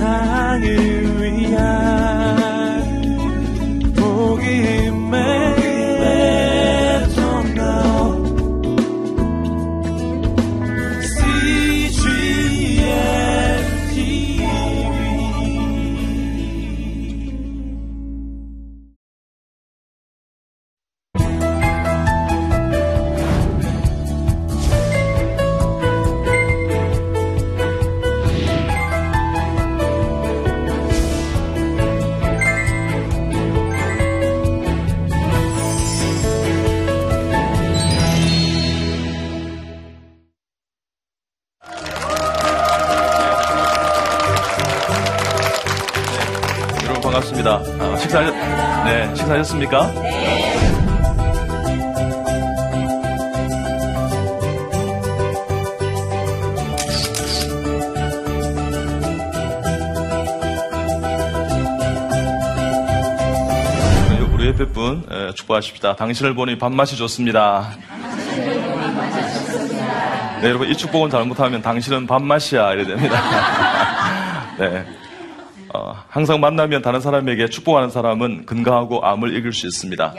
세상을 우리 옆에 분 축복하십시다. 당신을 보니 밥맛이 좋습니다. 네, 여러분 이 축복은 잘못하면 당신은 밥맛이야 이래 됩니다. 네. 어, 항상 만나면 다른 사람에게 축복하는 사람은 건강하고 암을 이길 수 있습니다.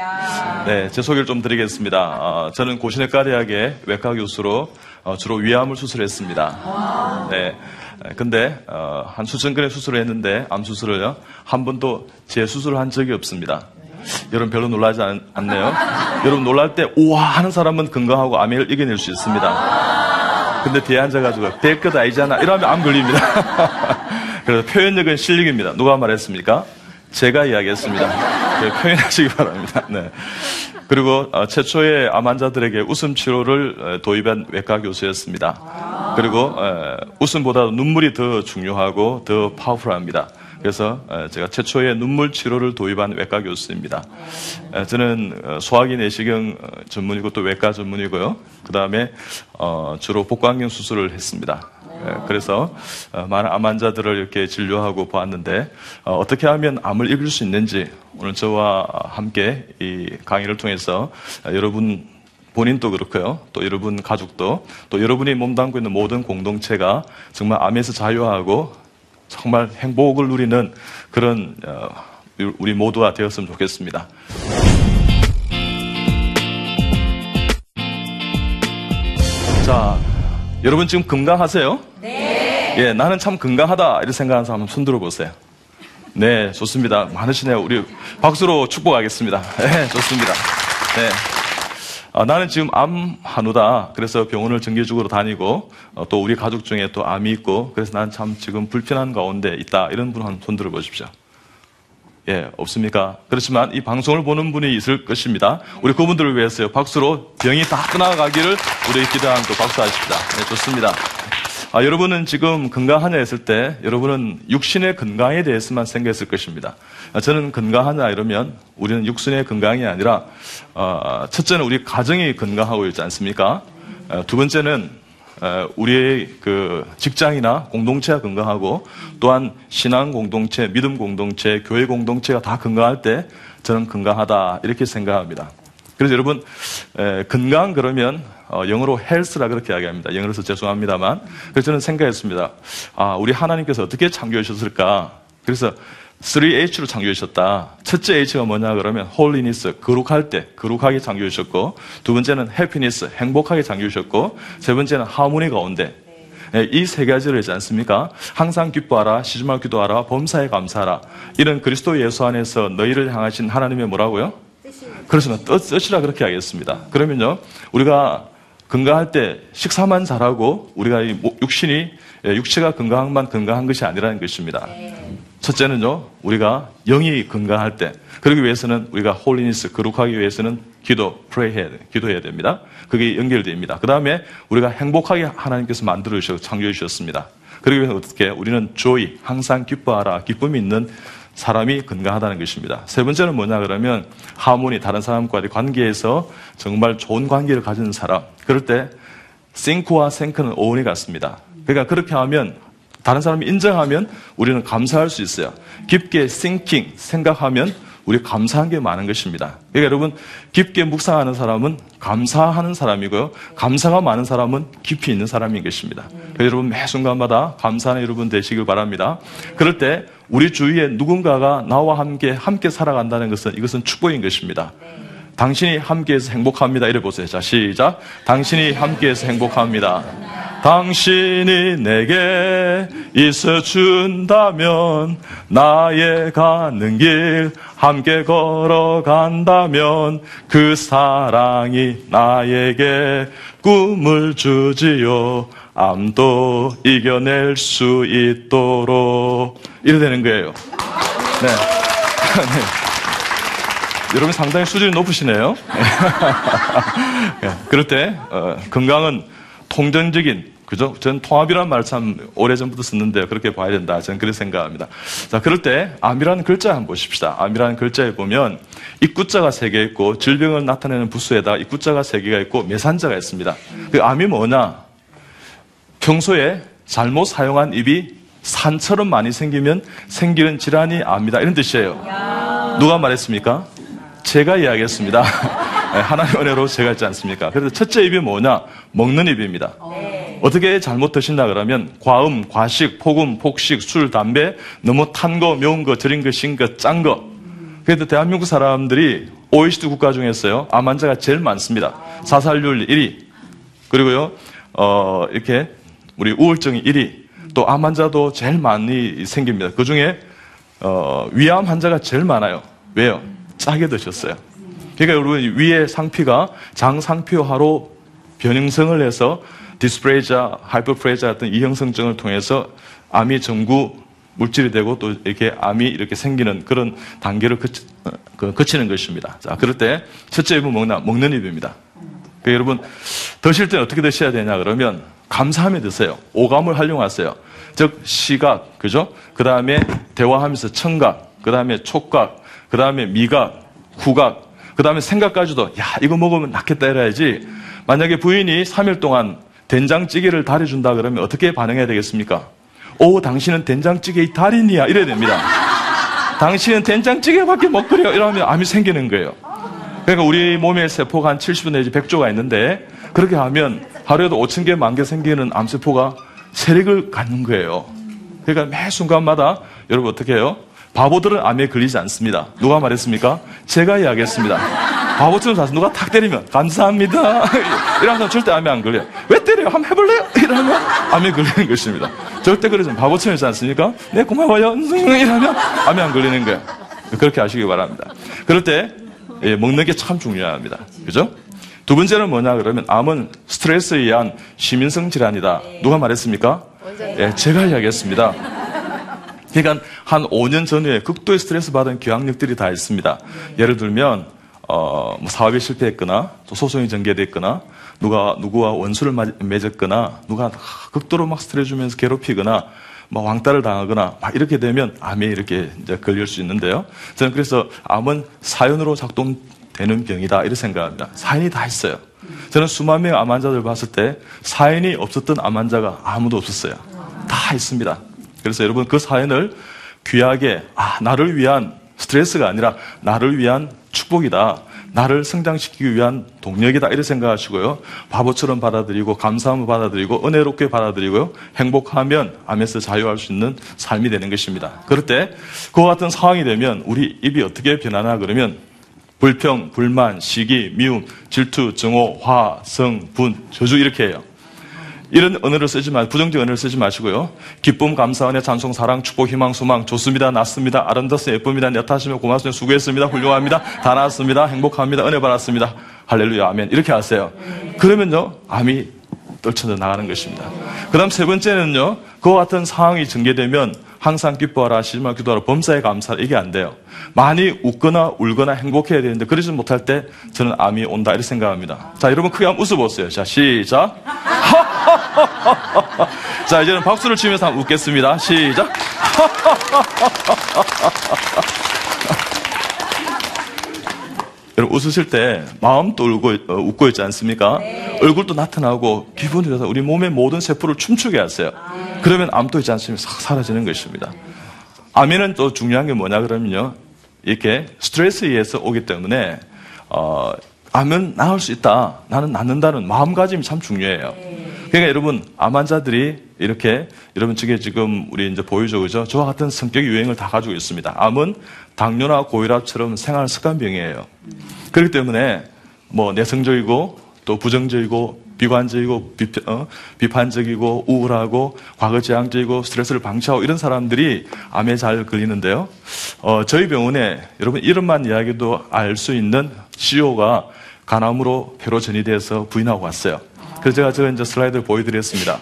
네, 제 소개를 좀 드리겠습니다. 어, 저는 고신외과 대학의 외과 교수로 어, 주로 위암을 수술했습니다. 네. 근데 어, 한 수천 건의 수술을 했는데 암 수술을요 한 번도 재 수술을 한 적이 없습니다. 여러분 별로 놀라지 않, 않네요. 여러분 놀랄 때 우와 하는 사람은 건강하고 암을 이겨낼 수 있습니다. 근데 뒤에 앉아가지고 될 것 아니잖아 이러면 암 걸립니다. 그래서 표현력은 실력입니다. 누가 말했습니까? 제가 이야기했습니다. 네, 표현하시기 바랍니다. 네. 그리고 어, 최초의 암 환자들에게 웃음 치료를 어, 도입한 외과 교수였습니다. 그리고 어, 웃음보다 눈물이 더 중요하고 더 파워풀합니다. 그래서 제가 최초의 눈물 치료를 도입한 외과 교수입니다. 저는 소화기 내시경 전문이고 또 외과 전문이고요. 그 다음에 주로 복강경 수술을 했습니다. 예, 그래서 어, 많은 암 환자들을 이렇게 진료하고 보았는데 어, 어떻게 하면 암을 이길 수 있는지 오늘 저와 함께 이 강의를 통해서 어, 여러분 본인도 그렇고요. 또 여러분 가족도 또 여러분이 몸담고 있는 모든 공동체가 정말 암에서 자유하고 정말 행복을 누리는 그런 우리 모두가 되었으면 좋겠습니다. 자, 여러분 지금 건강하세요? 네. 예, 나는 참 건강하다. 이렇게 생각하는 사람 손 들어보세요. 네, 좋습니다. 많으시네요. 우리 박수로 축복하겠습니다. 네, 좋습니다. 네. 아, 나는 지금 암 한우다. 그래서 병원을 정기적으로 다니고 어, 또 우리 가족 중에 또 암이 있고 그래서 난 참 지금 불편한 가운데 있다. 이런 분 한손 들어 보십시오. 예, 없습니까? 그렇지만 이 방송을 보는 분이 있을 것입니다. 우리 그분들을 위해서요. 박수로 병이 다 떠나가기를 우리 기도하는 또 박수하십시다. 네, 좋습니다. 아, 여러분은 지금 건강하냐 했을 때 여러분은 육신의 건강에 대해서만 생각했을 것입니다. 아, 저는 건강하냐 이러면 우리는 육신의 건강이 아니라 어, 첫째는 우리 가정이 건강하고 있지 않습니까? 어, 두 번째는 우리의 그 직장이나 공동체가 건강하고 또한 신앙 공동체, 믿음 공동체, 교회 공동체가 다 건강할 때 저는 건강하다 이렇게 생각합니다. 그래서 여러분 건강 그러면 어, 영어로 health라 그렇게 이야기합니다. 영어로서 죄송합니다만 그래서 저는 생각했습니다. 아 우리 하나님께서 어떻게 창조하셨을까? 그래서 3H로 창조하셨다. 첫째 H가 뭐냐 그러면 holiness, 거룩할 때, 거룩하게 창조하셨고, 두 번째는 happiness, 행복하게 창조하셨고, 세 번째는 하모니 가운데. 네, 이 세 가지를 했지 않습니까? 항상 기뻐하라, 쉬지 말고 기도하라, 범사에 감사하라. 이런 그리스도 예수 안에서 너희를 향하신 하나님의 뭐라고요? 그렇습니다. 뜻이라 그렇게 하겠습니다. 그러면요, 우리가 건강할 때 식사만 잘하고 우리가 육신이 예, 육체가 건강만 건강한 것이 아니라는 것입니다. 첫째는요, 우리가 영이 건강할 때, 그러기 위해서는 우리가 holiness, 거룩하기 위해서는 기도, pray 해야 돼. 기도해야 됩니다. 그게 연결됩니다. 그 다음에 우리가 행복하게 하나님께서 만들어 주셔서 창조해 주셨습니다. 그러기 위해서 어떻게? 우리는 조이, 항상 기뻐하라, 기쁨이 있는 사람이 건강하다는 것입니다. 세 번째는 뭐냐 그러면 하모니, 다른 사람과의 관계에서 정말 좋은 관계를 가진 사람. 그럴 때 싱크와 생크는 오온이 같습니다. 그러니까 그렇게 하면 다른 사람이 인정하면 우리는 감사할 수 있어요. 깊게 thinking, 생각하면 우리 감사한 게 많은 것입니다. 그러니까 여러분 깊게 묵상하는 사람은 감사하는 사람이고요. 감사가 많은 사람은 깊이 있는 사람인 것입니다. 그래서 여러분 매 순간마다 감사하는 여러분 되시길 바랍니다. 그럴 때 우리 주위에 누군가가 나와 함께 함께 살아간다는 것은 이것은 축복인 것입니다. 당신이 함께해서 행복합니다. 이래 보세요. 자, 시작. 당신이 함께해서 행복합니다. 당신이 내게 있어 준다면 나의 가는 길 함께 걸어간다면 그 사랑이 나에게 꿈을 주지요. 암도 이겨낼 수 있도록 이래 되는 거예요. 네. 네. 여러분 상당히 수준이 높으시네요. 예, 그럴 때 어, 건강은 통전적인 그죠? 전 통합이라는 말참 오래전부터 썼는데 그렇게 봐야 된다. 저는 그렇게 생각합니다. 자, 그럴 때 암이라는 글자 한번 보십시다. 암이라는 글자에 보면 입구자가 세 개 있고 질병을 나타내는 부수에다 입구자가 세 개가 있고 매산자가 있습니다. 그 암이 뭐냐? 평소에 잘못 사용한 입이 산처럼 많이 생기면 생기는 질환이 암이다. 이런 뜻이에요. 누가 말했습니까? 제가 이야기했습니다. 네, 하나의 은혜로 제가 있지 않습니까? 그래서 첫째 입이 뭐냐? 먹는 입입니다. 어떻게 잘못 드신다 그러면 과음, 과식, 폭음, 폭식, 술, 담배, 너무 탄 거, 매운 거, 절인 거, 신 거, 짠 거. 그래도 대한민국 사람들이 OECD 국가 중에서요, 암 환자가 제일 많습니다. 사살률 1위. 그리고요, 어, 이렇게 우리 우울증이 1위. 또 암 환자도 제일 많이 생깁니다. 그 중에, 어, 위암 환자가 제일 많아요. 왜요? 짜게 드셨어요. 그러니까 여러분 위의 상피가 장상피화로 변형성을 해서 디스프레이자, 하이퍼프레이자 같은 이형성증을 통해서 암이 전구 물질이 되고 또 이렇게 암이 이렇게 생기는 그런 단계를 거치, 어, 그, 거치 는 것입니다. 자, 그럴 때 첫째 입은 먹나 먹는 입입니다. 그러니까 여러분 드실 때는 어떻게 드셔야 되냐 그러면 감사하며 드세요. 오감을 활용하세요. 즉 시각, 그죠? 그 다음에 대화하면서 청각, 그 다음에 촉각, 그 다음에 미각, 후각, 그 다음에 생각까지도 야 이거 먹으면 낫겠다 이래야지. 만약에 부인이 3일 동안 된장찌개를 달여준다 그러면 어떻게 반응해야 되겠습니까? 오, 당신은 된장찌개의 달인이야. 이래야 됩니다. 당신은 된장찌개밖에 못 끓여. 이러면 암이 생기는 거예요. 그러니까 우리 몸의 세포가 한 70분 내지 100조가 있는데 그렇게 하면 하루에도 5천 개, 만 개 생기는 암세포가 세력을 갖는 거예요. 그러니까 매 순간마다 여러분 어떻게 해요? 바보들은 암에 걸리지 않습니다. 누가 말했습니까? 제가 이야기했습니다. 바보처럼 사서 누가 탁 때리면 감사합니다. 이러면서 절대 암에 안 걸려요. 왜 때려요? 한번 해볼래요? 이러면 암에 걸리는 것입니다. 절대 그러지 바보처럼 있지 않습니까? 네 고마워요. 이러면 암에 안 걸리는 거예요. 그렇게 하시기 바랍니다. 그럴 때 예, 먹는 게 참 중요합니다. 그죠? 두 번째는 뭐냐 그러면 암은 스트레스에 의한 시민성 질환이다. 누가 말했습니까? 예, 제가 이야기했습니다. 그러니까 한 5년 전에 극도의 스트레스 받은 교양력들이 다 있습니다. 예를 들면 어, 뭐 사업에 실패했거나 또 소송이 전개됐거나 누가 누구와 원수를 맺었거나 누가 극도로 막 스트레스 주면서 괴롭히거나 뭐 왕따를 당하거나 막 이렇게 되면 암에 이렇게 이제 걸릴 수 있는데요. 저는 그래서 암은 사연으로 작동 되는 병이다 이렇게 생각합니다. 사연이 다 있어요. 저는 수만 명의 암 환자들 봤을 때 사연이 없었던 암 환자가 아무도 없었어요. 다 있습니다. 그래서 여러분 그 사연을 귀하게 아 나를 위한 스트레스가 아니라 나를 위한 축복이다. 나를 성장시키기 위한 동력이다. 이렇게 생각하시고요. 바보처럼 받아들이고 감사함을 받아들이고 은혜롭게 받아들이고요. 행복하면 암에서 자유할 수 있는 삶이 되는 것입니다. 그럴 때 그와 같은 상황이 되면 우리 입이 어떻게 변하나 그러면 불평, 불만, 시기, 미움, 질투, 증오, 화, 성, 분, 저주 이렇게 해요. 이런 언어를 쓰지 마, 부정적 언어를 쓰지 마시고요. 기쁨, 감사, 은혜, 찬송, 사랑, 축복, 희망, 소망, 좋습니다, 낫습니다, 아름답습니다, 예쁩니다, 여타시며 고맙습니다, 수고했습니다, 훌륭합니다, 다 나았습니다, 행복합니다, 은혜 받았습니다. 할렐루야, 아멘. 이렇게 하세요. 그러면요, 암이 떨쳐져 나가는 것입니다. 그 다음 세 번째는요, 그와 같은 상황이 전개되면 항상 기뻐하라, 시지마 기도하라, 범사에 감사하라. 이게 안 돼요. 많이 웃거나 울거나 행복해야 되는데 그러지 못할 때 저는 암이 온다. 이렇게 생각합니다. 자, 여러분 크게 한번 웃어보세요. 자, 시작. 자, 이제는 박수를 치면서 한번 웃겠습니다. 시작. 여러분 웃으실 때 마음도 울고, 어, 웃고 있지 않습니까? 네. 얼굴도 나타나고 기분이 좋아서 우리 몸의 모든 세포를 춤추게 하세요. 아. 그러면 암도 있지 않습니까? 싹 사라지는 것입니다. 암에는 또 중요한 게 뭐냐 그러면요. 이렇게 스트레스에 의해서 오기 때문에 어, 암은 나을 수 있다. 나는 낫는다는 마음가짐이 참 중요해요. 그러니까 여러분 암 환자들이 이렇게 여러분 측에 지금 우리 이제 보이죠, 그죠? 저와 같은 성격 유행을 다 가지고 있습니다. 암은 당뇨나 고혈압처럼 생활 습관병이에요. 그렇기 때문에 뭐 내성적이고 또 부정적이고 비관적이고 비, 판적이고 우울하고 과거지향적이고 스트레스를 방치하고 이런 사람들이 암에 잘 걸리는데요. 어, 저희 병원에 여러분 이름만 이야기도 알 수 있는 CEO가 간암으로 폐로 전이돼서 부인하고 왔어요. 그래서 제가 저 이제 슬라이드를 보여드렸습니다.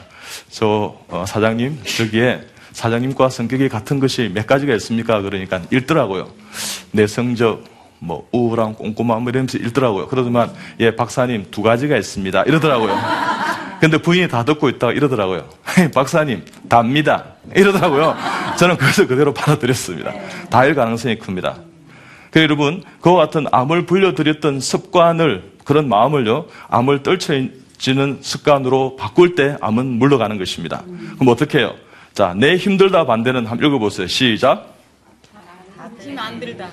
저 어, 사장님 저기에 사장님과 성격이 같은 것이 몇 가지가 있습니까? 그러니까 읽더라고요. 내 성적, 뭐 우울함, 꼼꼼함 뭐 이러면서 읽더라고요. 그러더만 예 박사님 두 가지가 있습니다. 이러더라고요. 근데 부인이 다 듣고 있다가 이러더라고요. 박사님 답니다. 이러더라고요. 저는 그것을 그대로 받아들였습니다. 다일 가능성이 큽니다. 그 여러분 그와 같은 암을 불려드렸던 습관을 그런 마음을요 암을 떨쳐 지는 습관으로 바꿀 때 암은 물러가는 것입니다. 그럼 어떻게 해요? 자, 내 힘들다 반대는 한번 읽어보세요. 시작. 힘 안 들다.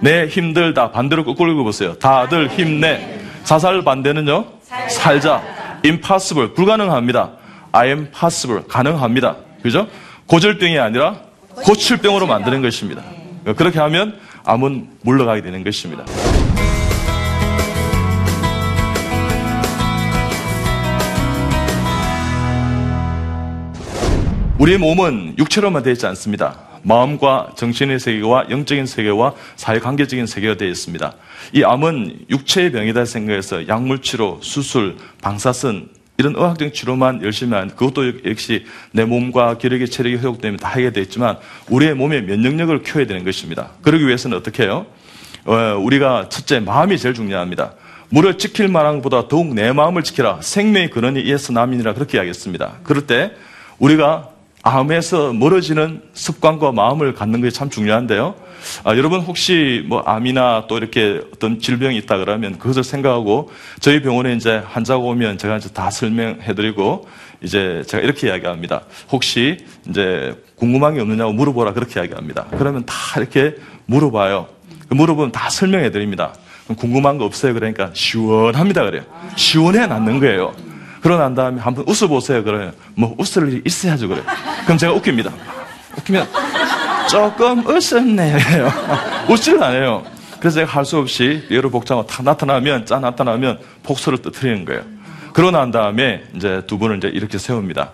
내 힘들다 반대로 거꾸로 읽어보세요. 다들 힘내. 사살 반대는요. 살자. impossible 불가능합니다. I am possible 가능합니다. 그죠? 고절병이 아니라 고칠병으로 만드는 것입니다. 그렇게 하면 암은 물러가게 되는 것입니다. 우리의 몸은 육체로만 되어 있지 않습니다. 마음과 정신의 세계와 영적인 세계와 사회관계적인 세계가 되어 있습니다. 이 암은 육체의 병이다 생각해서 약물치료, 수술, 방사선 이런 의학적인 치료만 열심히 한 그것도 역시 내 몸과 기력의 체력이 회복되면 다 하게 되어 있지만 우리의 몸의 면역력을 키워야 되는 것입니다. 그러기 위해서는 어떻게 해요? 어, 우리가 첫째 마음이 제일 중요합니다. 물을 지킬 만한 것보다 더욱 내 마음을 지키라. 생명의 근원이 이에서 남이니라 그렇게 이야기했습니다. 그럴 때 우리가 암에서 멀어지는 습관과 마음을 갖는 것이 참 중요한데요. 아, 여러분 혹시 뭐 암이나 또 이렇게 어떤 질병이 있다 그러면 그것을 생각하고 저희 병원에 이제 환자가 오면 제가 이제 다 설명해드리고 이제 제가 이렇게 이야기합니다. 혹시 이제 궁금한 게 없느냐고 물어보라 그렇게 이야기합니다. 그러면 다 이렇게 물어봐요. 그 물어보면 다 설명해드립니다. 궁금한 거 없어요. 그러니까 시원합니다. 그래요. 시원해 놨는 거예요. 그러고 난 다음에 한번 웃어보세요. 그래요. 뭐 웃을 일이 있어야죠. 그래요. 그럼 제가 웃깁니다. 웃기면 조금 웃었네요. 웃지를 않아요. 그래서 제가 할 수 없이 예로 복장하고 탁 나타나면, 짠 나타나면 복수를 떠뜨리는 거예요. 그러고 난 다음에 이제 두 분을 이제 이렇게 세웁니다.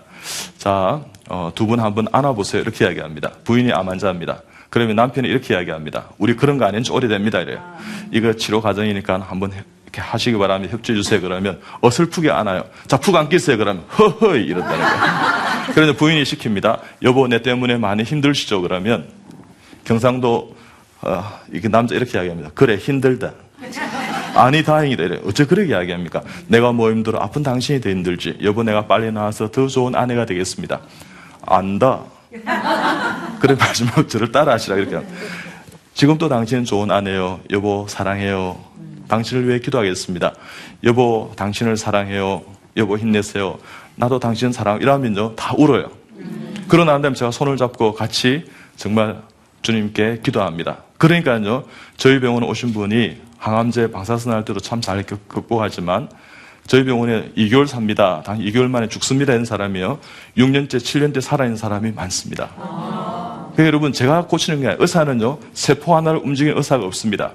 자, 어, 두 분 한번 안아보세요. 이렇게 이야기합니다. 부인이 암 환자입니다. 그러면 남편이 이렇게 이야기합니다. 우리 그런 거 아닌지 오래됩니다. 이래요. 이거 치료 과정이니까 한번 이렇게 하시기 바랍니다. 협조해 주세요. 그러면 어설프게 안아요. 자, 푹 안기세요. 그러면 허허이 이런다는 거예요. 그래서 부인이 시킵니다. 여보, 내 때문에 많이 힘들시죠? 그러면 경상도 어, 이게 남자 이렇게 이야기합니다. 그래 힘들다. 아니 다행이다 이래. 어째 그렇게 이야기합니까? 내가 뭐 힘들어 아픈 당신이 더 힘들지. 여보 내가 빨리 나와서 더 좋은 아내가 되겠습니다. 안다. 그래 마지막 저를 따라하시라 이렇게. 지금 또 당신은 좋은 아내요. 여보 사랑해요. 당신을 위해 기도하겠습니다. 여보 당신을 사랑해요. 여보 힘내세요. 나도 당신 사랑 이러면요 다 울어요. 그러고 난 다음에 제가 손을 잡고 같이 정말 주님께 기도합니다. 그러니까요 저희 병원에 오신 분이 항암제 방사선 할 때도 참 잘 극복하지만 저희 병원에 2개월 삽니다. 단 2개월 만에 죽습니다. 이런 사람이요. 6년째, 7년째 살아있는 사람이 많습니다. 그러니까 여러분, 제가 고치는 게 아니라 의사는요, 세포 하나를 움직이는 의사가 없습니다.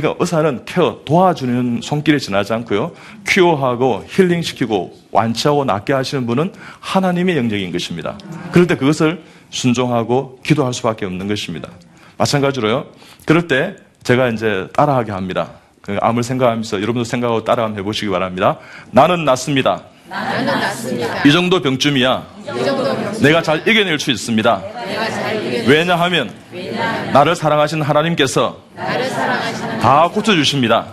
그러니까 의사는 케어, 도와주는 손길에 지나지 않고요, 큐어하고 힐링시키고 완치하고 낫게 하시는 분은 하나님의 영역인 것입니다. 그럴 때 그것을 순종하고 기도할 수밖에 없는 것입니다. 마찬가지로요, 그럴 때 제가 이제 따라하게 합니다. 그 암을 생각하면서 여러분도 생각하고 따라 한번 해보시기 바랍니다. 나는 낫습니다. 나는 낫습니다. 이 정도 병쯤이야. 이 정도 병 내가 잘 이겨낼 수 있습니다. 내가 잘 이겨 왜냐하면 나를 사랑하신 하나님께서 나를 사랑하시는 다 고쳐주십니다.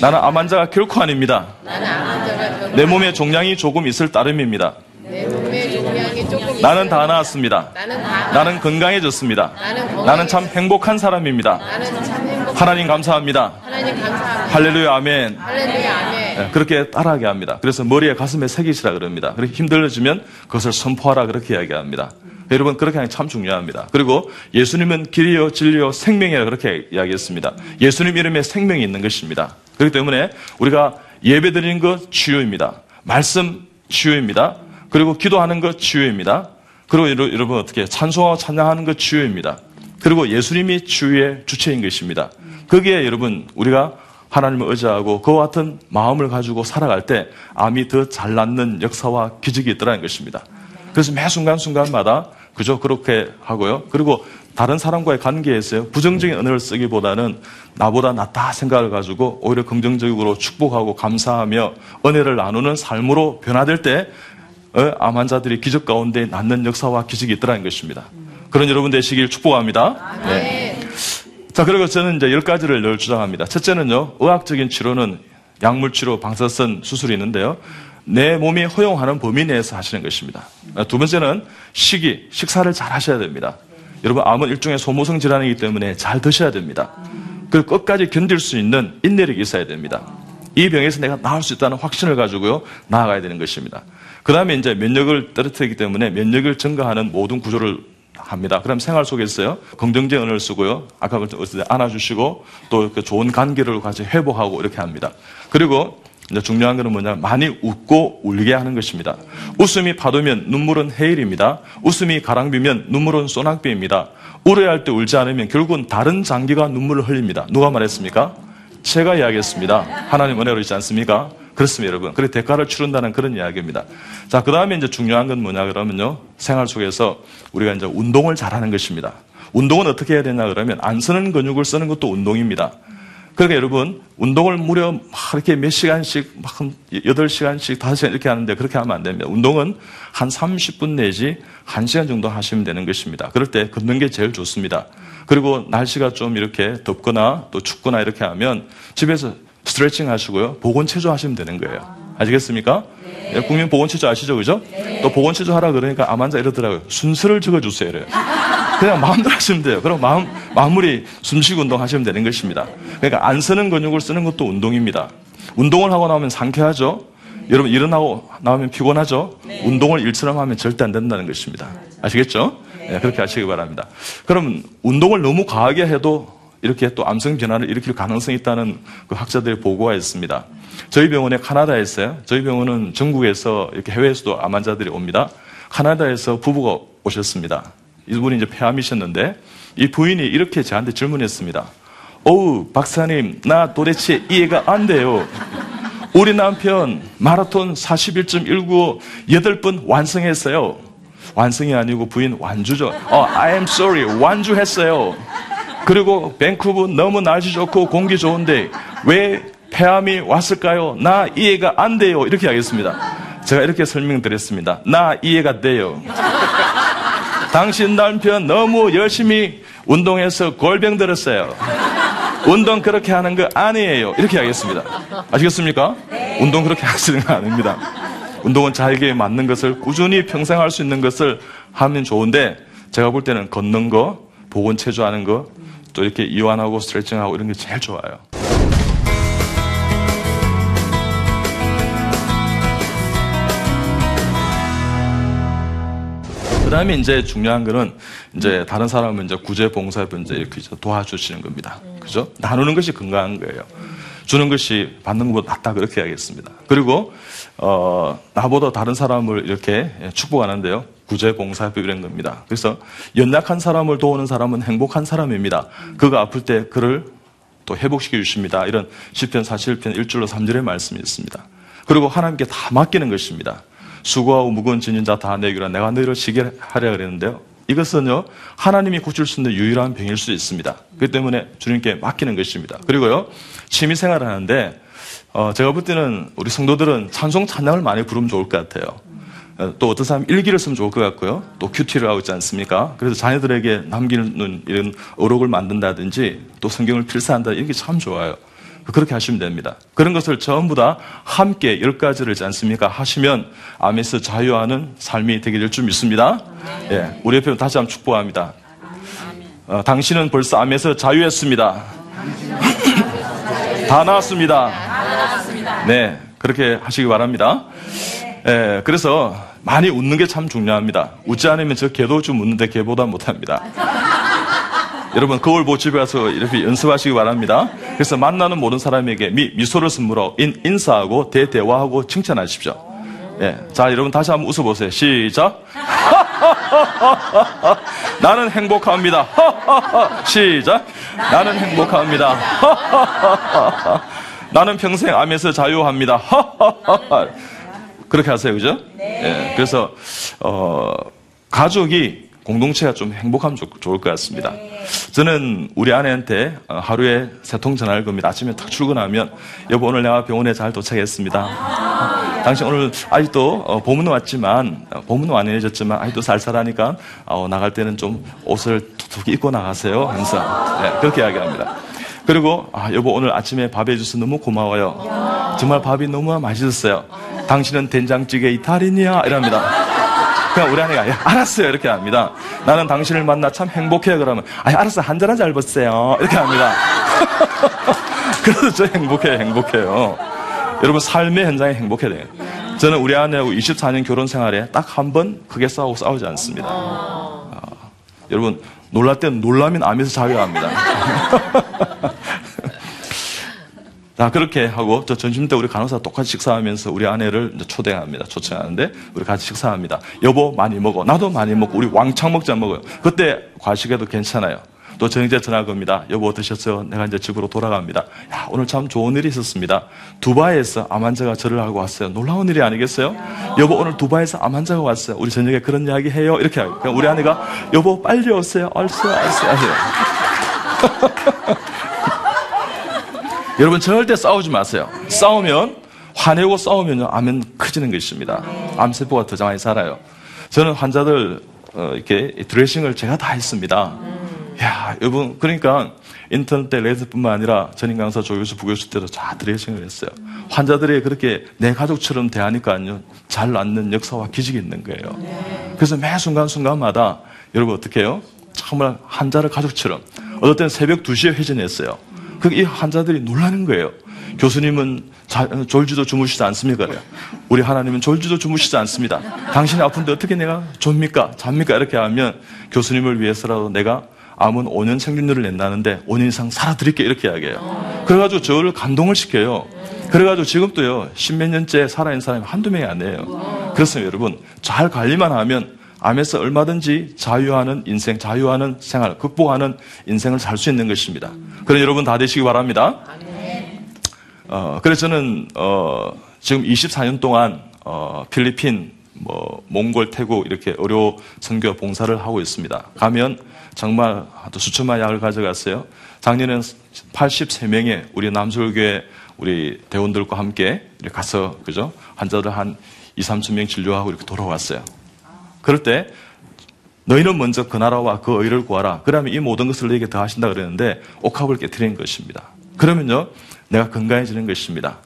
나는 암 환자가 결코 아닙니다. 암환자가 내 몸에 종양이 조금 있을 따름입니다. 나는. 다 나았습니다. 나는 건강해졌습니다. 나는 참 행복한 사람입니다. 하나님 감사합니다. 할렐루야 아멘. 네, 그렇게 따라하게 합니다. 그래서 머리에 가슴에 새기시라 그럽니다. 그렇게 힘들어지면 그것을 선포하라 그렇게 이야기합니다. 여러분 그렇게 하는 게 참 중요합니다. 그리고 예수님은 길이요 진리요 생명이라 그렇게 이야기했습니다. 예수님 이름에 생명이 있는 것입니다. 그렇기 때문에 우리가 예배 드리는 것 치유입니다. 말씀 치유입니다. 그리고 기도하는 것 치유입니다. 그리고 여러- 여러분 어떻게 찬송하고 찬양하는 것 치유입니다. 그리고 예수님이 치유의 주체인 것입니다. 거기에 여러분 우리가 하나님을 의지하고 그와 같은 마음을 가지고 살아갈 때 암이 더 잘 낫는 역사와 기적이 있더라는 것입니다. 그래서 매 순간순간마다 그저 그렇게 하고요. 그리고 다른 사람과의 관계에서 부정적인 언어를 쓰기보다는 나보다 낫다 생각을 가지고 오히려 긍정적으로 축복하고 감사하며 은혜를 나누는 삶으로 변화될 때 어, 암 환자들이 기적 가운데 낫는 역사와 기적이 있더라는 것입니다. 그런 여러분 되시길 축복합니다. 네. 자, 그리고 저는 이제 열 가지를 늘 주장합니다. 첫째는요, 의학적인 치료는 약물 치료, 방사선 수술이 있는데요. 내 몸이 허용하는 범위 내에서 하시는 것입니다. 두 번째는 식이, 식사를 잘 하셔야 됩니다. 여러분, 암은 일종의 소모성 질환이기 때문에 잘 드셔야 됩니다. 그리고 끝까지 견딜 수 있는 인내력이 있어야 됩니다. 이 병에서 내가 나을 수 있다는 확신을 가지고요, 나아가야 되는 것입니다. 그 다음에 이제 면역을 떨어뜨리기 때문에 면역을 증가하는 모든 구조를 합니다. 그럼 생활 속에서요, 긍정적 언어를 쓰고요, 아까 그랬듯이 안아주시고, 또그 좋은 관계를 같이 회복하고 이렇게 합니다. 그리고 이제 중요한 것은 뭐냐, 많이 웃고 울게 하는 것입니다. 웃음이 파도면 눈물은 해일입니다. 웃음이 가랑비면 눈물은 소낙비입니다. 울어야 할 때 울지 않으면 결국은 다른 장기가 눈물을 흘립니다. 누가 말했습니까? 제가 이야기했습니다. 하나님 은혜로 있지 않습니까? 그렇습니다, 여러분. 그래 대가를 치른다는 그런 이야기입니다. 자, 그 다음에 이제 중요한 건 뭐냐 그러면요. 생활 속에서 우리가 이제 운동을 잘하는 것입니다. 운동은 어떻게 해야 되냐 그러면 안 쓰는 근육을 쓰는 것도 운동입니다. 그러니까 여러분, 운동을 무려 막 이렇게 몇 시간씩, 막한 8시간씩, 5시간 이렇게 하는데 그렇게 하면 안 됩니다. 운동은 한 30분 내지 1시간 정도 하시면 되는 것입니다. 그럴 때 걷는 게 제일 좋습니다. 그리고 날씨가 좀 이렇게 덥거나 또 춥거나 이렇게 하면 집에서 스트레칭 하시고요. 보건체조 하시면 되는 거예요. 아시겠습니까? 예, 국민 보건체조 아시죠? 그죠? 또 보건체조 하라 그러니까 암 환자 이러더라고요. 순서를 적어주세요. 이래요. 그냥 마음대로 하시면 돼요. 그럼 마음, 마무리 숨쉬기 운동 하시면 되는 것입니다. 그러니까 안 쓰는 근육을 쓰는 것도 운동입니다. 운동을 하고 나오면 상쾌하죠? 여러분, 일어나고 나오면 피곤하죠? 운동을 일처럼 하면 절대 안 된다는 것입니다. 아시겠죠? 네, 그렇게 하시기 바랍니다. 그럼 운동을 너무 과하게 해도 이렇게 또 암성 변화를 일으킬 가능성이 있다는 그 학자들의 보고가 있습니다. 저희 병원에 카나다에 있어요. 저희 병원은 전국에서 이렇게 해외에서도 암 환자들이 옵니다. 카나다에서 부부가 오셨습니다. 이분이 이제 폐암이셨는데 이 부인이 이렇게 저한테 질문했습니다. 어우, 박사님, 나 도대체 이해가 안 돼요. 우리 남편 마라톤 41.195 8번 완성했어요. 완성이 아니고 부인 완주죠. 어, I am sorry. 완주했어요. 그리고 밴쿠버 너무 날씨 좋고 공기 좋은데 왜 폐암이 왔을까요? 나 이해가 안 돼요. 이렇게 하겠습니다. 제가 이렇게 설명드렸습니다. 나 이해가 돼요. 당신 남편 너무 열심히 운동해서 골병 들었어요. 운동 그렇게 하는 거 아니에요. 이렇게 하겠습니다. 아시겠습니까? 운동 그렇게 하시는 거 아닙니다. 운동은 자기에 맞는 것을 꾸준히 평생 할 수 있는 것을 하면 좋은데 제가 볼 때는 걷는 거, 보건 체조하는 거, 또 이렇게 이완하고 스트레칭하고 이런 게 제일 좋아요. 그 다음에 이제 중요한 거는 이제 다른 사람은 이제 구제 봉사에 이제 이렇게 도와주시는 겁니다. 그죠? 나누는 것이 건강한 거예요. 주는 것이 받는 것보다 낫다 그렇게 하겠습니다. 그리고 어 나보다 다른 사람을 이렇게 축복하는데요. 구제 봉사협 이런 겁니다. 그래서 연약한 사람을 도우는 사람은 행복한 사람입니다. 그가 아플 때 그를 또 회복시켜 주십니다. 이런 시편 41편 1절로 3절의 말씀이 있습니다. 그리고 하나님께 다 맡기는 것입니다. 수고하고 무거운 진인 자다 내기로 내가 너희를 시게 하려 그랬는데요. 이것은요, 하나님이 고칠 수 있는 유일한 병일 수 있습니다. 그렇기 때문에 주님께 맡기는 것입니다. 그리고요, 취미 생활을 하는데, 어, 제가 볼 때는 우리 성도들은 찬송 찬양을 많이 부르면 좋을 것 같아요. 어, 또 어떤 사람 일기를 쓰면 좋을 것 같고요. 또 큐티를 하고 있지 않습니까? 그래서 자녀들에게 남기는 이런 어록을 만든다든지 또 성경을 필사한다 이게 참 좋아요. 그렇게 하시면 됩니다. 그런 것을 전부 다 함께 열 가지를 있지 않습니까? 하시면 암에서 자유하는 삶이 되게 될 줄 믿습니다. 예, 우리 옆에 다시 한번 축복합니다. 어, 당신은 벌써 암에서 자유했습니다. 다 나왔습니다. 네, 그렇게 하시기 바랍니다. 예, 그래서 많이 웃는 게 참 중요합니다. 웃지 않으면 저 개도 좀 웃는데 개보다 못합니다. 여러분 거울 보고 집에 가서 이렇게 연습하시기 바랍니다. 그래서 만나는 모든 사람에게 미, 미소를 선물하고 인, 인사하고 대대화하고 칭찬하십시오. 예. 자, 여러분 다시 한번 웃어보세요. 시작. 나는 행복합니다. 시작. 나는 행복합니다. 나는 평생 암에서 자유합니다. 그렇게 하세요. 그죠? 예. 그래서, 어, 가족이 공동체가 좀 행복하면 좋, 좋을 것 같습니다. 저는 우리 아내한테 어, 하루에 세 통 전화를 겁니다. 아침에 탁 출근하면 여보 오늘 내가 병원에 잘 도착했습니다. 당신 오늘 아직도 어, 봄은 왔지만 어, 봄은 완연해졌지만 아직도 쌀쌀하니까 어, 나갈 때는 좀 옷을 툭툭 입고 나가세요. 항상 네, 그렇게 이야기합니다. 그리고 아, 여보 오늘 아침에 밥 해줘서 너무 고마워요. 정말 밥이 너무 맛있었어요. 당신은 된장찌개 이탈이냐 이랍니다. 그냥 우리 아내가 야, 알았어요 이렇게 합니다. 나는 당신을 만나 참 행복해요 그러면 아 알았어 한잔한잘 벗어요 이렇게 합니다. 그래서 저 행복해요 행복해요. 여러분 삶의 현장에 행복해야 돼요. 저는 우리 아내하고 24년 결혼 생활에 딱 한 번 크게 싸우고 싸우지 않습니다. 아, 여러분 놀랄 때는 놀라면 암에서 자유합니다. 자, 그렇게 하고, 저 점심 때 우리 간호사 똑같이 식사하면서 우리 아내를 초대합니다. 초청하는데, 우리 같이 식사합니다. 여보, 많이 먹어. 나도 많이 먹고, 우리 왕창 먹자 먹어요. 그때 과식해도 괜찮아요. 또 저녁에 전화 겁니다. 여보, 드셨어요? 내가 이제 집으로 돌아갑니다. 야, 오늘 참 좋은 일이 있었습니다. 두바이에서 암 환자가 저를 알고 왔어요. 놀라운 일이 아니겠어요? 여보, 오늘 두바이에서 암 환자가 왔어요. 우리 저녁에 그런 이야기 해요. 이렇게 하고. 우리 아내가, 여보, 빨리 오세요. 얼쑤, 얼쑤 하세요. 여러분 절대 싸우지 마세요. 싸우면 화내고 싸우면요 암은 커지는 것입니다. 암세포가 더 많이 살아요. 저는 환자들 어, 이렇게 드레싱을 제가 다 했습니다. 야 여러분 그러니까 인턴 때 레드뿐만 아니라 전임 강사 조교수 부교수 때도 다 드레싱을 했어요. 환자들이 그렇게 내 가족처럼 대하니까요 잘 낫는 역사와 기적이 있는 거예요. 그래서 매 순간 순간마다 여러분 어떻게 해요? 정말 환자를 가족처럼 어떨 때는 새벽 2시에 회전했어요. 그 이 환자들이 놀라는 거예요. 교수님은 자, 졸지도 주무시지 않습니까? 그래요. 우리 하나님은 졸지도 주무시지 않습니다. 당신이 아픈데 어떻게 내가 좁니까? 잡니까? 이렇게 하면 교수님을 위해서라도 내가 암은 5년 생존율을 낸다는데 5년 이상 살아드릴게 이렇게 이야기해요. 그래가지고 저를 감동을 시켜요. 그래가지고 지금도요, 십몇 년째 살아있는 사람이 한두 명이 아니에요. 그렇습니다, 여러분. 잘 관리만 하면 암에서 얼마든지 자유하는 인생, 자유하는 생활, 극복하는 인생을 살 수 있는 것입니다. 그럼 여러분 다 되시기 바랍니다. 어, 그래서 저는 어, 지금 24년 동안 어, 필리핀, 뭐 몽골, 태국 이렇게 의료 선교 봉사를 하고 있습니다. 가면 정말 수천만 약을 가져갔어요. 작년에는 83명의 우리 남술교회 우리 대원들과 함께 가서 그죠 환자들 한 2, 3천 명 진료하고 이렇게 돌아왔어요. 그럴 때 너희는 먼저 그 나라와 그 의를 구하라. 그러면 이 모든 것을 너에게 더하신다 그랬는데 옥합을 깨뜨린 것입니다. 그러면요 내가 건강해지는 것입니다.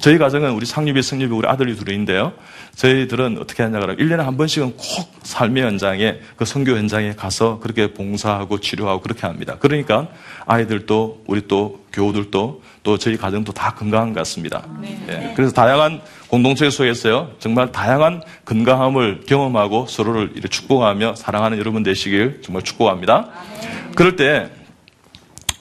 저희 가정은 우리 상립이, 성립이 우리 아들이 둘인데요. 저희들은 어떻게 하냐 그러면 1년에 한 번씩은 꼭 삶의 현장에 그 선교 현장에 가서 그렇게 봉사하고 치료하고 그렇게 합니다. 그러니까 아이들도 우리 또 교우들도 또 저희 가정도 다 건강한 것 같습니다. 예, 그래서 다양한 공동체 속에서요 정말 다양한 건강함을 경험하고 서로를 이렇게 축복하며 사랑하는 여러분 되시길 정말 축복합니다. 그럴 때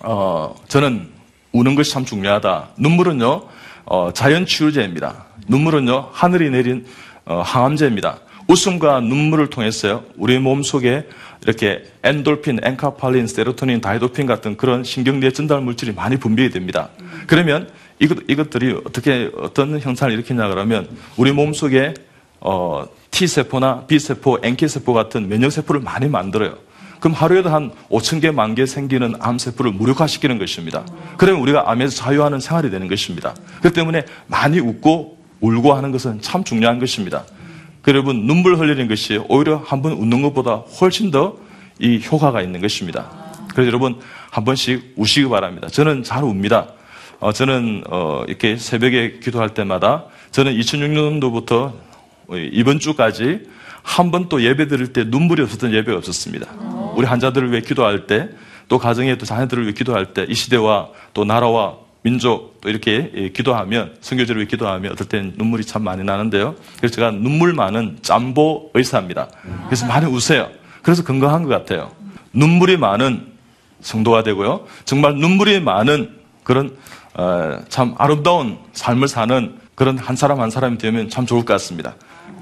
어, 저는 우는 것이 참 중요하다. 눈물은요 어, 자연 치유제입니다. 눈물은요 하늘이 내린 어, 항암제입니다. 웃음과 눈물을 통해서요 우리 몸 속에 이렇게 엔돌핀, 엔카팔린, 세로토닌, 다이도핀 같은 그런 신경계 전달 물질이 많이 분비가 됩니다. 그러면 이것, 이것들이 어떻게 어떤 형상을 일으키냐 그러면 우리 몸 속에 어, T세포나 B세포, NK세포 같은 면역세포를 많이 만들어요. 그럼 하루에도 한 5천 개, 만 개 생기는 암세포를 무력화시키는 것입니다. 그러면 우리가 암에서 자유하는 생활이 되는 것입니다. 그렇기 때문에 많이 웃고 울고 하는 것은 참 중요한 것입니다. 여러분 눈물 흘리는 것이 오히려 한 번 웃는 것보다 훨씬 더 이 효과가 있는 것입니다. 그래서 여러분 한 번씩 우시기 바랍니다. 저는 잘 웁니다. 어, 저는 어, 이렇게 새벽에 기도할 때마다 저는 2006년도부터 이번 주까지 한 번 또 예배 드릴 때 눈물이 없었던 예배가 없었습니다. 우리 환자들을 위해 기도할 때 또 가정에 또 자녀들을 위해 기도할 때 이 시대와 또 나라와 민족 또 이렇게 예, 기도하면 선교제를 위해 기도하면 어떨 땐 눈물이 참 많이 나는데요. 그래서 제가 눈물 많은 짬보 의사입니다. 그래서 많이 우세요. 그래서 건강한 것 같아요. 눈물이 많은 성도가 되고요. 정말 눈물이 많은 그런 어, 참 아름다운 삶을 사는 그런 한 사람 한 사람이 되면 참 좋을 것 같습니다.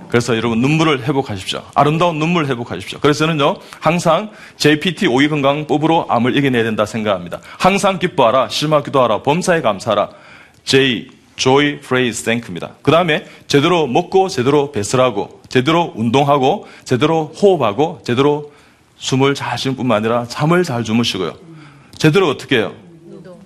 그래서 여러분 눈물을 회복하십시오. 아름다운 눈물을 회복하십시오. 그래서 저는요 항상 JPT 오이 건강법으로 암을 이겨내야 된다 생각합니다. 항상 기뻐하라, 실마 기도하라, 범사에 감사하라. J Joy, Praise, Thank입니다. 그 다음에 제대로 먹고 제대로 배설하고 제대로 운동하고 제대로 호흡하고 제대로 숨을 잘 쉬는 뿐만 아니라 잠을 잘 주무시고요. 제대로 어떻게 해요?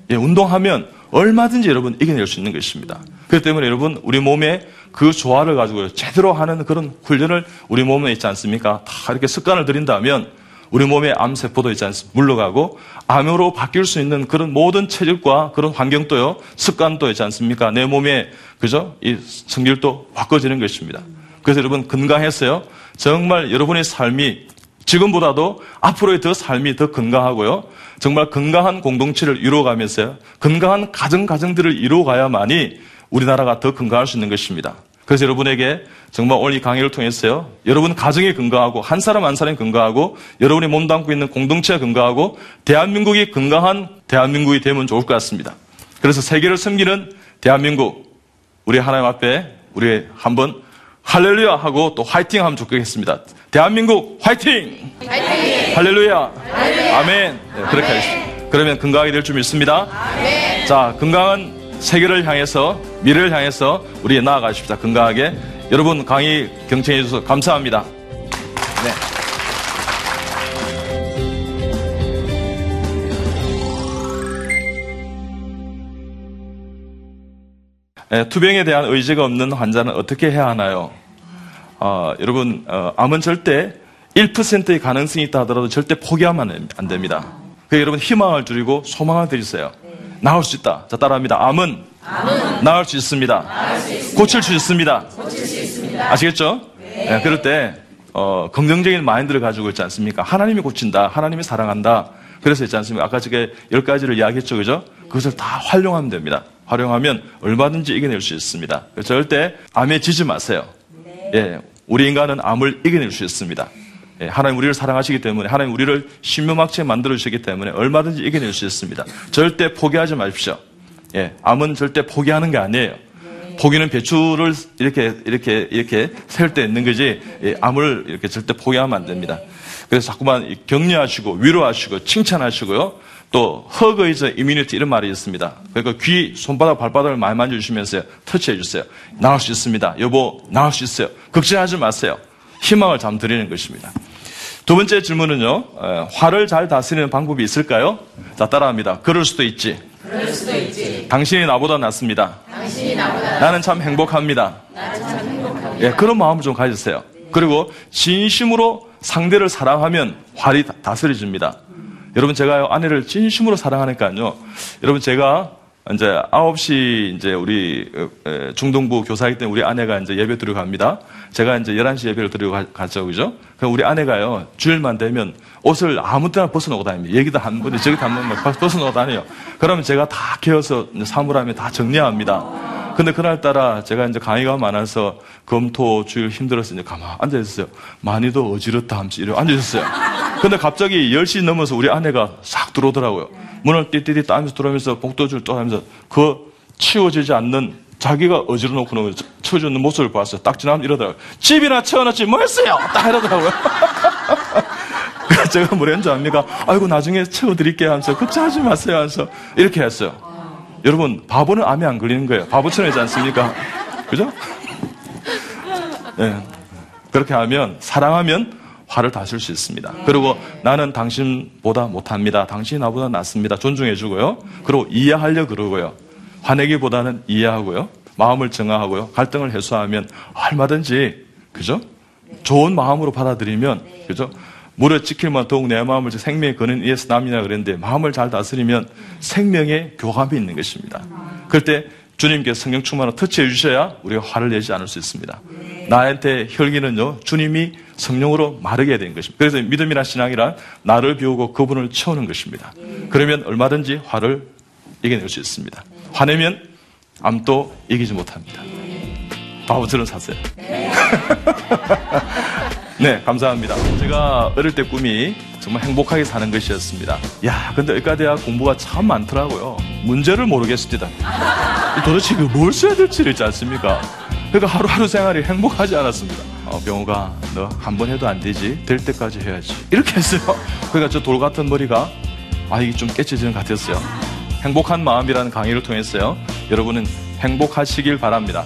예, 운동하면 얼마든지 여러분 이겨낼 수 있는 것입니다. 그렇기 때문에 여러분 우리 몸에 그 조화를 가지고 제대로 하는 그런 훈련을 우리 몸에 있지 않습니까? 다 이렇게 습관을 들인다면 우리 몸에 암세포도 있지 않습니까? 물러가고 암으로 바뀔 수 있는 그런 모든 체질과 그런 환경도요, 습관도 있지 않습니까? 내 몸에 그죠? 이 성질도 바꿔지는 것입니다. 그래서 여러분 건강했어요. 정말 여러분의 삶이 지금보다도 앞으로의 더 삶이 더 건강하고요. 정말 건강한 공동체를 이루어가면서요. 건강한 가정 가정들을 이루어가야만이 우리나라가 더 건강할 수 있는 것입니다. 그래서 여러분에게 정말 오늘 이 강의를 통해서요. 여러분 가정이 건강하고 한 사람 한 사람이 건강하고 여러분이 몸담고 있는 공동체가 건강하고 대한민국이 건강한 대한민국이 되면 좋을 것 같습니다. 그래서 세계를 섬기는 대한민국 우리 하나님 앞에 우리 한번 할렐루야 하고 또 화이팅 하면 좋겠습니다. 대한민국 화이팅! 할렐루야! 아멘! 네, 그렇게 하십시오. 그러면 건강하게 될 줄 믿습니다. 자, 건강한 세계를 향해서, 미래를 향해서 우리 나아가십시다. 건강하게. 여러분 강의 경청해 주셔서 감사합니다. 네. 에, 투병에 대한 의지가 없는 환자는 어떻게 해야 하나요? 어, 여러분, 어, 암은 절대 1%의 가능성이 있다 하더라도 절대 포기하면 안 됩니다. 그 여러분 희망을 드리고 소망을 드리세요. 나을 수 있다. 자, 따라합니다. 암은, 나을 수 있습니다. 고칠 수 있습니다. 아시겠죠? 네, 그럴 때 어, 긍정적인 마인드를 가지고 있지 않습니까? 하나님이 고친다. 하나님이 사랑한다. 그래서 있지 않습니까? 아까 저게 열 가지를 이야기했죠. 그죠? 그것을 다 활용하면 됩니다. 활용하면 얼마든지 이겨낼 수 있습니다. 절대 암에 지지 마세요. 예, 우리 인간은 암을 이겨낼 수 있습니다. 예, 하나님 우리를 사랑하시기 때문에 하나님 우리를 신묘막측 만들어 주시기 때문에 얼마든지 이겨낼 수 있습니다. 절대 포기하지 마십시오. 예, 암은 절대 포기하는 게 아니에요. 포기는 배추를 이렇게 이렇게 이렇게 셀 때 있는 거지 예, 암을 이렇게 절대 포기하면 안 됩니다. 그래서 자꾸만 격려하시고 위로하시고 칭찬하시고요. 또 hug is immunity 이런 말이 있습니다. 그러니까 귀, 손바닥, 발바닥을 많이 만져주시면서 터치해 주세요. 나을 수 있습니다. 여보, 나을 수 있어요. 걱정하지 마세요. 희망을 잠드리는 것입니다. 두 번째 질문은요. 에, 화를 잘 다스리는 방법이 있을까요? 자, 따라합니다. 그럴 수도 있지. 그럴 수도 있지. 당신이 나보다 낫습니다. 당신이 나보다 나는 참 행복합니다. 나는 참 행복합니다. 예, 그런 마음을 좀 가지세요. 그리고 진심으로 상대를 사랑하면 활이 다- 다스려집니다. 여러분 제가 아내를 진심으로 사랑하니까요. 여러분 제가 이제 9시 이제 우리 중동부 교사이기 때문에 우리 아내가 이제 예배 드리고 갑니다. 제가 이제 11시 예배를 드리고 가- 가죠. 그죠? 그럼 우리 아내가요. 주일만 되면 옷을 아무 때나 벗어놓고 다닙니다. 여기도 한 번, 저기도 한번막 벗어놓고 다녀요. 그러면 제가 다 개어서 사물함에 다 정리합니다. 근데 그날따라 제가 이제 강의가 많아서 검토 주일 힘들어서 이제 가만 앉아있었어요. 많이도 어지럽다 하면서 이러고 앉아있었어요. 근데 갑자기 10시 넘어서 우리 아내가 싹 들어오더라고요. 문을 띠띠띠 따면서 들어오면서 복도줄 또 하면서 그 치워지지 않는 자기가 어지러 놓고 놓은 치워주는 모습을 봤어요. 딱 지나면 이러더라고요. 집이나 채워놨지 뭐 했어요? 딱 이러더라고요. 그래서 제가 뭐랬는지 압니까? 아이고 나중에 채워드릴게요 하면서 걱정하지 마세요 하면서 이렇게 했어요. 여러분 바보는 암에 안 걸리는 거예요. 바보처럼 하지 않습니까? 그죠? 네. 그렇게 하면 사랑하면 화를 다스릴 수 있습니다. 그리고 나는 당신보다 못합니다. 당신이 나보다 낫습니다. 존중해주고요. 그리고 이해하려 그러고요. 화내기보다는 이해하고요. 마음을 정화하고요. 갈등을 해소하면 얼마든지 그죠? 좋은 마음으로 받아들이면 그죠? 무릇 지킬만 더욱 내 마음을 생명의 근원 이에서 남이나 그랬는데 마음을 잘 다스리면 생명의 교감이 있는 것입니다. 그럴 때 주님께서 성령 충만을 터치해 주셔야 우리가 화를 내지 않을 수 있습니다. 나한테 혈기는요, 주님이 성령으로 마르게 된 것입니다. 그래서 믿음이나 신앙이란 나를 비우고 그분을 채우는 것입니다. 그러면 얼마든지 화를 이겨낼 수 있습니다. 화내면 암도 이기지 못합니다. 바보처럼 사세요. 네, 감사합니다. 제가 어릴 때 꿈이 정말 행복하게 사는 것이었습니다. 야, 근데 의과대학 공부가 참 많더라고요. 문제를 모르겠습니다. 도대체 그뭘 써야 될지를 있지 않습니까? 그러니까 하루하루 생활이 행복하지 않았습니다. 어, 병호가 너 한 번 해도 안 되지? 될 때까지 해야지. 이렇게 했어요. 그러니까 저 돌 같은 머리가 아, 이게 좀 깨쳐지는 것 같았어요. 행복한 마음이라는 강의를 통했어요. 여러분은 행복하시길 바랍니다.